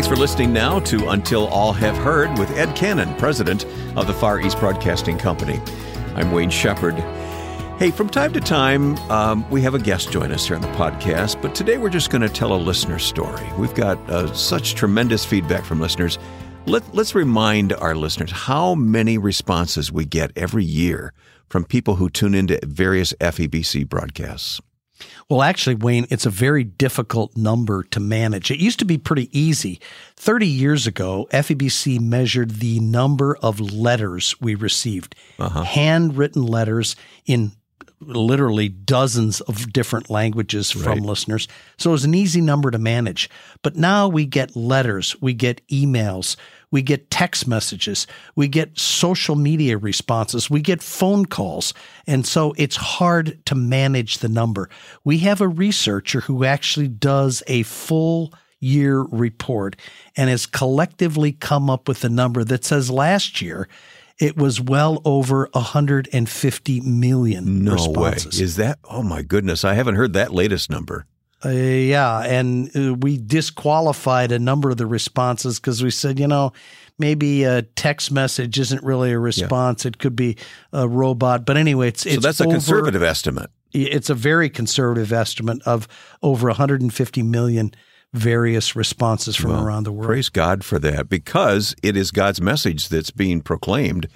Thanks for listening now to Until All Have Heard with Ed Cannon, president of the Far East Broadcasting Company. I'm Wayne Shepherd. Hey, from time to time, um, we have a guest join us here on the podcast, but today we're just going to tell a listener story. We've got uh, such tremendous feedback from listeners. Let, let's remind our listeners how many responses we get every year from people who tune into various FEBC broadcasts. Well, actually, Wayne, it's a very difficult number to manage. It used to be pretty easy. 30 years ago, FEBC measured the number of letters we received, uh-huh. handwritten letters in literally dozens of different languages from right. listeners. So it was an easy number to manage. But now we get letters, we get emails, we get text messages, we get social media responses, we get phone calls. And so it's hard to manage the number. We have a researcher who actually does a full year report and has collectively come up with a number that says last year it was well over 150 million no responses. way. Is that? Oh my goodness. I haven't heard that latest number. Uh, yeah. And uh, we disqualified a number of the responses because we said, you know, maybe a text message isn't really a response. Yeah. It could be a robot. But anyway, it's, so that's a conservative estimate. It's a very conservative estimate of over 150 million various responses from well, around the world. Praise God for that because it is God's message that's being proclaimed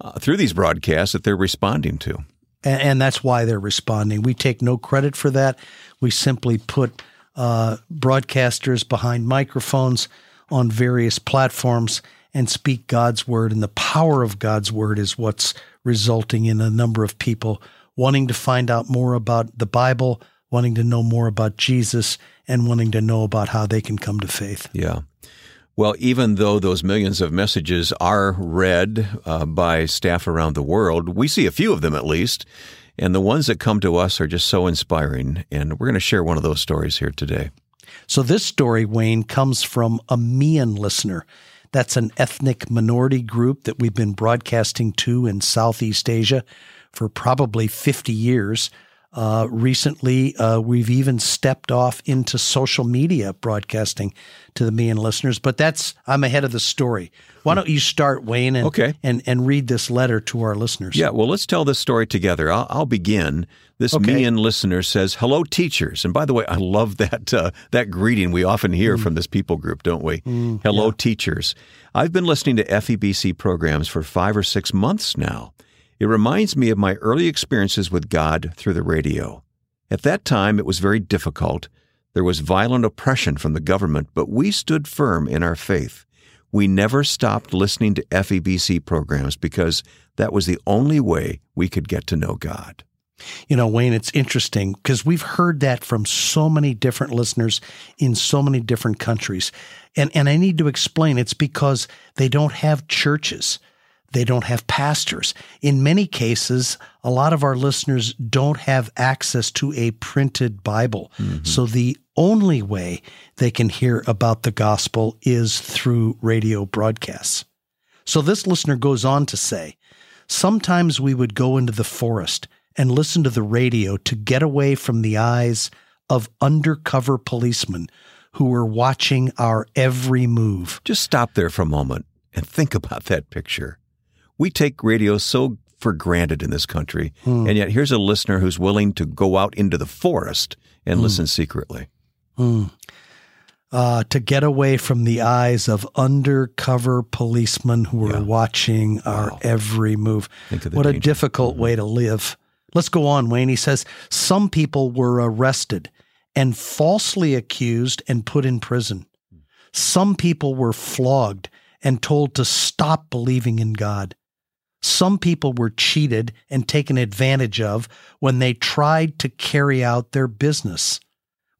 uh, through these broadcasts that they're responding to. And, and, that's why they're responding. We take no credit for that. We simply put uh, broadcasters behind microphones on various platforms and speak God's word. And the power of God's word is what's resulting in a number of people wanting to find out more about the Bible, wanting to know more about Jesus, and wanting to know about how they can come to faith. Yeah. Well, even though those millions of messages are read uh, by staff around the world, we see a few of them at least. And the ones that come to us are just so inspiring. And we're going to share one of those stories here today. So, this story, Wayne, comes from a Mien listener. That's an ethnic minority group that we've been broadcasting to in Southeast Asia for probably 50 years. Uh, recently, uh, we've even stepped off into social media broadcasting to the Mien listeners, but that's I'm ahead of the story. Why don't you start, Wayne, and okay. and, and read this letter to our listeners? Yeah, well, let's tell this story together. I'll, I'll begin. This okay. Mien listener says, "Hello, teachers," and by the way, I love that uh, that greeting we often hear mm. from this people group, don't we? Mm, Hello, yeah. teachers. I've been listening to FEBC programs for five or six months now. It reminds me of my early experiences with God through the radio. At that time, it was very difficult. There was violent oppression from the government, but we stood firm in our faith. We never stopped listening to FEBC programs because that was the only way we could get to know God. You know, Wayne, it's interesting because we've heard that from so many different listeners in so many different countries. And, and I need to explain it's because they don't have churches. They don't have pastors. In many cases, a lot of our listeners don't have access to a printed Bible. Mm-hmm. So the only way they can hear about the gospel is through radio broadcasts. So this listener goes on to say, sometimes we would go into the forest and listen to the radio to get away from the eyes of undercover policemen who were watching our every move. Just stop there for a moment and think about that picture. We take radio so for granted in this country, hmm. and yet here's a listener who's willing to go out into the forest and hmm. listen secretly. Hmm. Uh, to get away from the eyes of undercover policemen who are yeah. watching our wow. every move. What danger. a difficult mm-hmm. way to live. Let's go on, Wayne. He says some people were arrested and falsely accused and put in prison. Some people were flogged and told to stop believing in God. Some people were cheated and taken advantage of when they tried to carry out their business.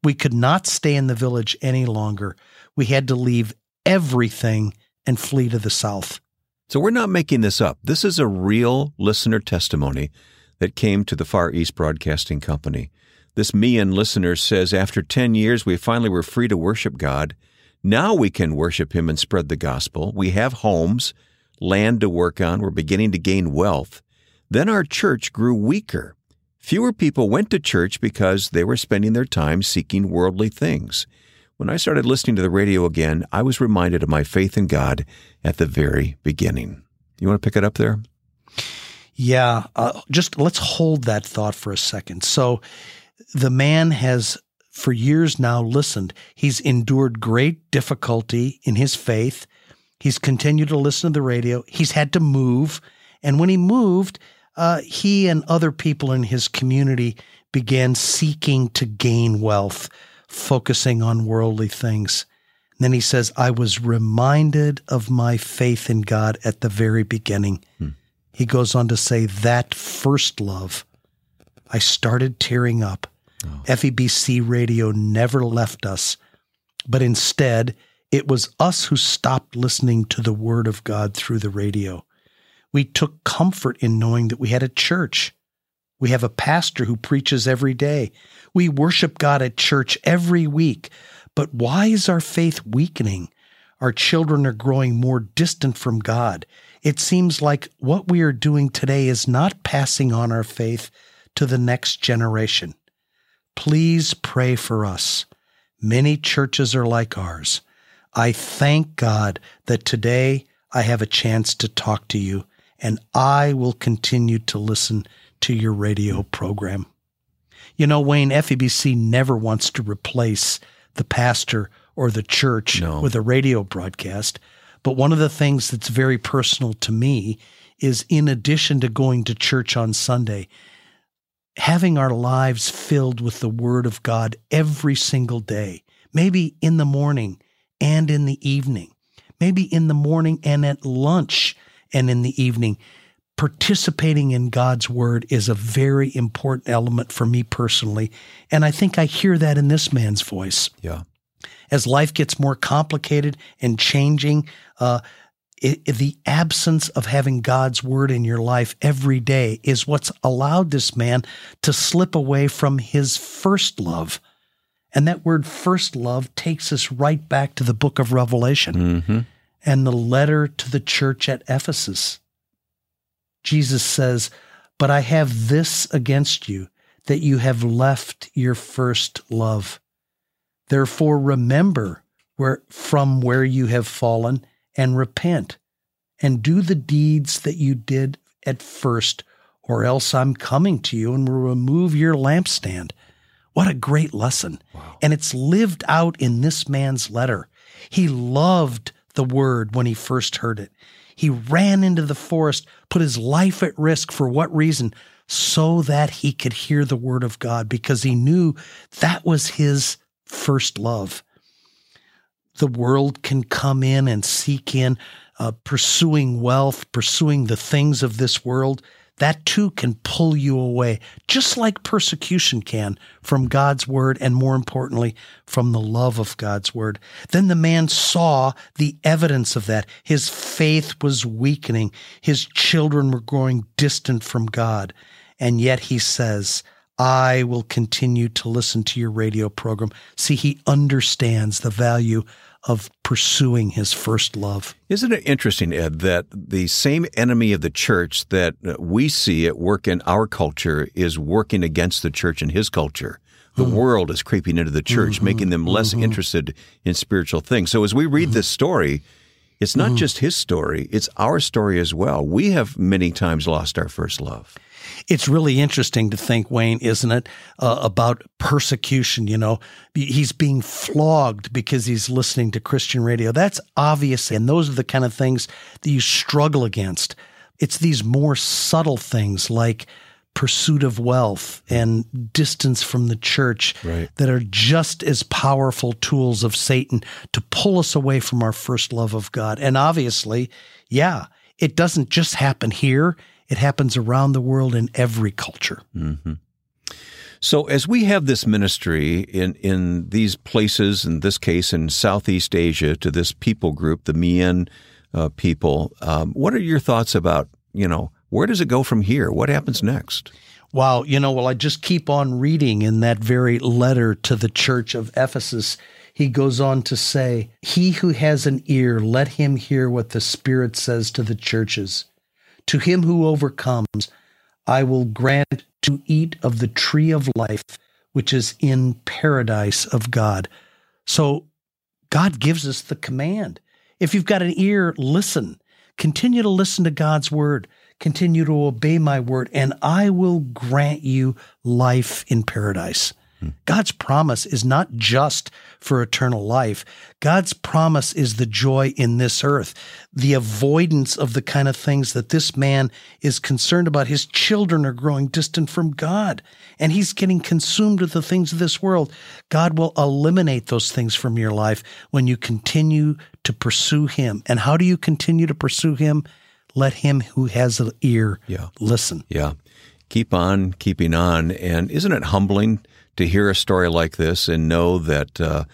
We could not stay in the village any longer. We had to leave everything and flee to the south. So we're not making this up. This is a real listener testimony that came to the Far East Broadcasting Company. This Mien listener says after 10 years, we finally were free to worship God. Now we can worship Him and spread the gospel. We have homes land to work on, were beginning to gain wealth. Then our church grew weaker. Fewer people went to church because they were spending their time seeking worldly things. when I started listening to the radio again, I was reminded of my faith in God at the very beginning. You want to pick it up there? Yeah, uh, just let's hold that thought for a second. So, the man has for years now listened. He's endured great difficulty in his faith. He's continued to listen to the radio. He's had to move. And when he moved, uh, he and other people in his community began seeking to gain wealth, focusing on worldly things. And then he says, I was reminded of my faith in God at the very beginning. Hmm. He goes on to say, That first love, I started tearing up. Oh. FEBC radio never left us, but instead, it was us who stopped listening to the Word of God through the radio. We took comfort in knowing that we had a church. We have a pastor who preaches every day. We worship God at church every week. But why is our faith weakening? Our children are growing more distant from God. It seems like what we are doing today is not passing on our faith to the next generation. Please pray for us. Many churches are like ours. I thank God that today I have a chance to talk to you, and I will continue to listen to your radio program. You know, Wayne, FEBC never wants to replace the pastor or the church no. with a radio broadcast. But one of the things that's very personal to me is in addition to going to church on Sunday, having our lives filled with the Word of God every single day, maybe in the morning and in the evening, maybe in the morning and at lunch and in the evening. Participating in God's Word is a very important element for me personally. And I think I hear that in this man's voice. Yeah. As life gets more complicated and changing, uh, it, the absence of having God's word in your life every day is what's allowed this man to slip away from his first love. And that word first love takes us right back to the book of Revelation mm-hmm. and the letter to the church at Ephesus. Jesus says, But I have this against you, that you have left your first love. Therefore, remember where, from where you have fallen and repent and do the deeds that you did at first, or else I'm coming to you and will remove your lampstand. What a great lesson. Wow. And it's lived out in this man's letter. He loved the word when he first heard it. He ran into the forest, put his life at risk for what reason? So that he could hear the word of God because he knew that was his first love. The world can come in and seek in, uh, pursuing wealth, pursuing the things of this world. That too can pull you away, just like persecution can from God's word and more importantly, from the love of God's word. Then the man saw the evidence of that. His faith was weakening. His children were growing distant from God. And yet he says, I will continue to listen to your radio program. See, he understands the value of pursuing his first love. Isn't it interesting, Ed, that the same enemy of the church that we see at work in our culture is working against the church in his culture? The mm-hmm. world is creeping into the church, mm-hmm. making them less mm-hmm. interested in spiritual things. So as we read this story, it's not just his story, it's our story as well. We have many times lost our first love. It's really interesting to think, Wayne, isn't it, uh, about persecution? You know, he's being flogged because he's listening to Christian radio. That's obvious. And those are the kind of things that you struggle against. It's these more subtle things like pursuit of wealth and distance from the church right. that are just as powerful tools of Satan to pull us away from our first love of God. And obviously, yeah, it doesn't just happen here. It happens around the world in every culture. Mm-hmm. So, as we have this ministry in, in these places, in this case in Southeast Asia, to this people group, the Mien uh, people, um, what are your thoughts about, you know, where does it go from here? What happens next? Wow, you know, well, I just keep on reading in that very letter to the church of Ephesus. He goes on to say, He who has an ear, let him hear what the Spirit says to the churches. To him who overcomes, I will grant to eat of the tree of life, which is in paradise of God. So God gives us the command. If you've got an ear, listen. Continue to listen to God's word. Continue to obey my word, and I will grant you life in paradise. God's promise is not just for eternal life. God's promise is the joy in this earth, the avoidance of the kind of things that this man is concerned about. His children are growing distant from God, and he's getting consumed with the things of this world. God will eliminate those things from your life when you continue to pursue him. And how do you continue to pursue him? Let him who has an ear yeah. listen. Yeah. Keep on keeping on. And isn't it humbling? To hear a story like this and know that uh,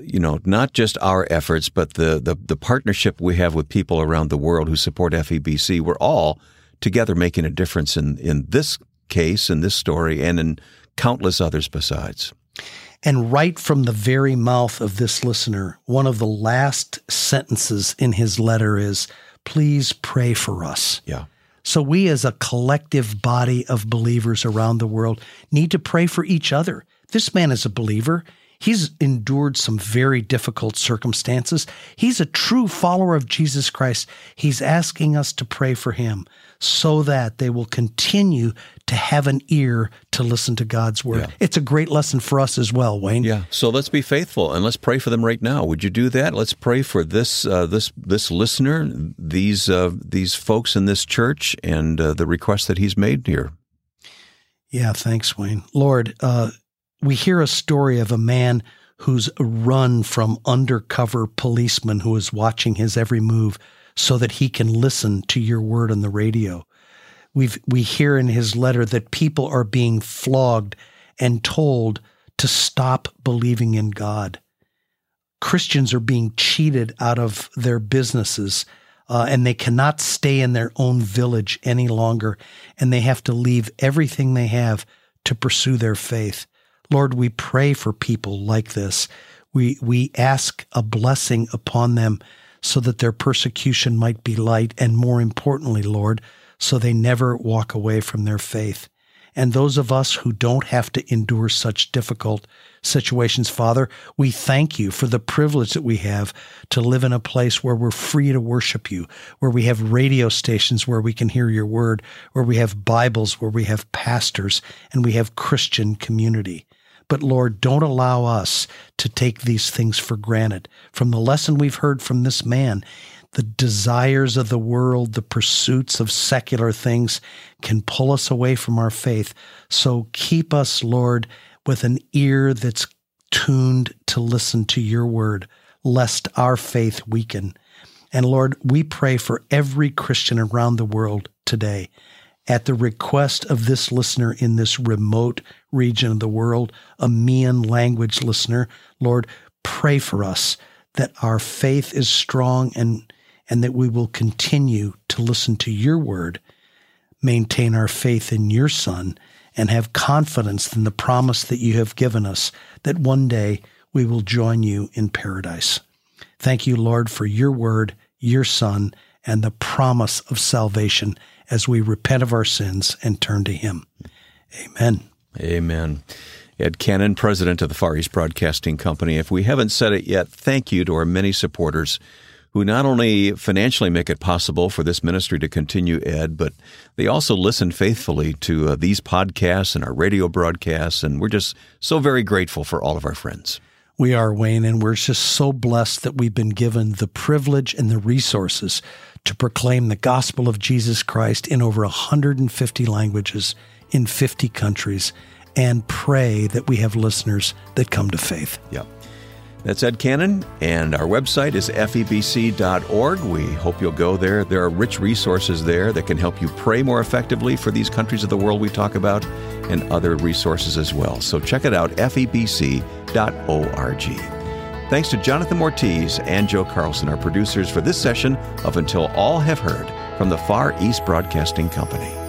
you know not just our efforts, but the, the the partnership we have with people around the world who support FEBC. We're all together making a difference in in this case, in this story, and in countless others besides. And right from the very mouth of this listener, one of the last sentences in his letter is, Please pray for us. Yeah. So we as a collective body of believers around the world need to pray for each other. This man is a believer. He's endured some very difficult circumstances. He's a true follower of Jesus Christ. He's asking us to pray for him so that they will continue to have an ear to listen to God's word. Yeah. It's a great lesson for us as well, Wayne. Yeah. So let's be faithful and let's pray for them right now. Would you do that? Let's pray for this uh, this this listener, these uh, these folks in this church, and uh, the request that he's made here. Yeah. Thanks, Wayne. Lord, uh, we hear a story of a man who's run from undercover policemen who is watching his every move so that he can listen to your word on the radio. we we hear in his letter that people are being flogged and told to stop believing in God. Christians are being cheated out of their businesses uh, and they cannot stay in their own village any longer and they have to leave everything they have to pursue their faith. Lord, we pray for people like this. We, we ask a blessing upon them so that their persecution might be light, and more importantly, Lord, so they never walk away from their faith. And those of us who don't have to endure such difficult situations, Father, we thank you for the privilege that we have to live in a place where we're free to worship you, where we have radio stations where we can hear your word, where we have Bibles, where we have pastors, and we have Christian community. But Lord, don't allow us to take these things for granted. From the lesson we've heard from this man, the desires of the world, the pursuits of secular things can pull us away from our faith. So keep us, Lord, with an ear that's tuned to listen to your word, lest our faith weaken. And Lord, we pray for every Christian around the world today at the request of this listener in this remote region of the world, a Mien language listener, Lord, pray for us that our faith is strong and, and that we will continue to listen to your word, maintain our faith in your Son, and have confidence in the promise that you have given us that one day we will join you in paradise. Thank you, Lord, for your word, your Son, and the promise of salvation as we repent of our sins and turn to Him. Amen. Amen. Ed Cannon, president of the Far East Broadcasting Company. If we haven't said it yet, thank you to our many supporters who not only financially make it possible for this ministry to continue, Ed, but they also listen faithfully to uh, these podcasts and our radio broadcasts. And we're just so very grateful for all of our friends. We are, Wayne, and we're just so blessed that we've been given the privilege and the resources to proclaim the gospel of Jesus Christ in over 150 languages in 50 countries and pray that we have listeners that come to faith. Yep. That's Ed Cannon, and our website is febc.org. We hope you'll go there. There are rich resources there that can help you pray more effectively for these countries of the world we talk about and other resources as well. So check it out, febc.org. Thanks to Jonathan Mortiz and Joe Carlson, our producers, for this session of Until All Have Heard from the Far East Broadcasting Company.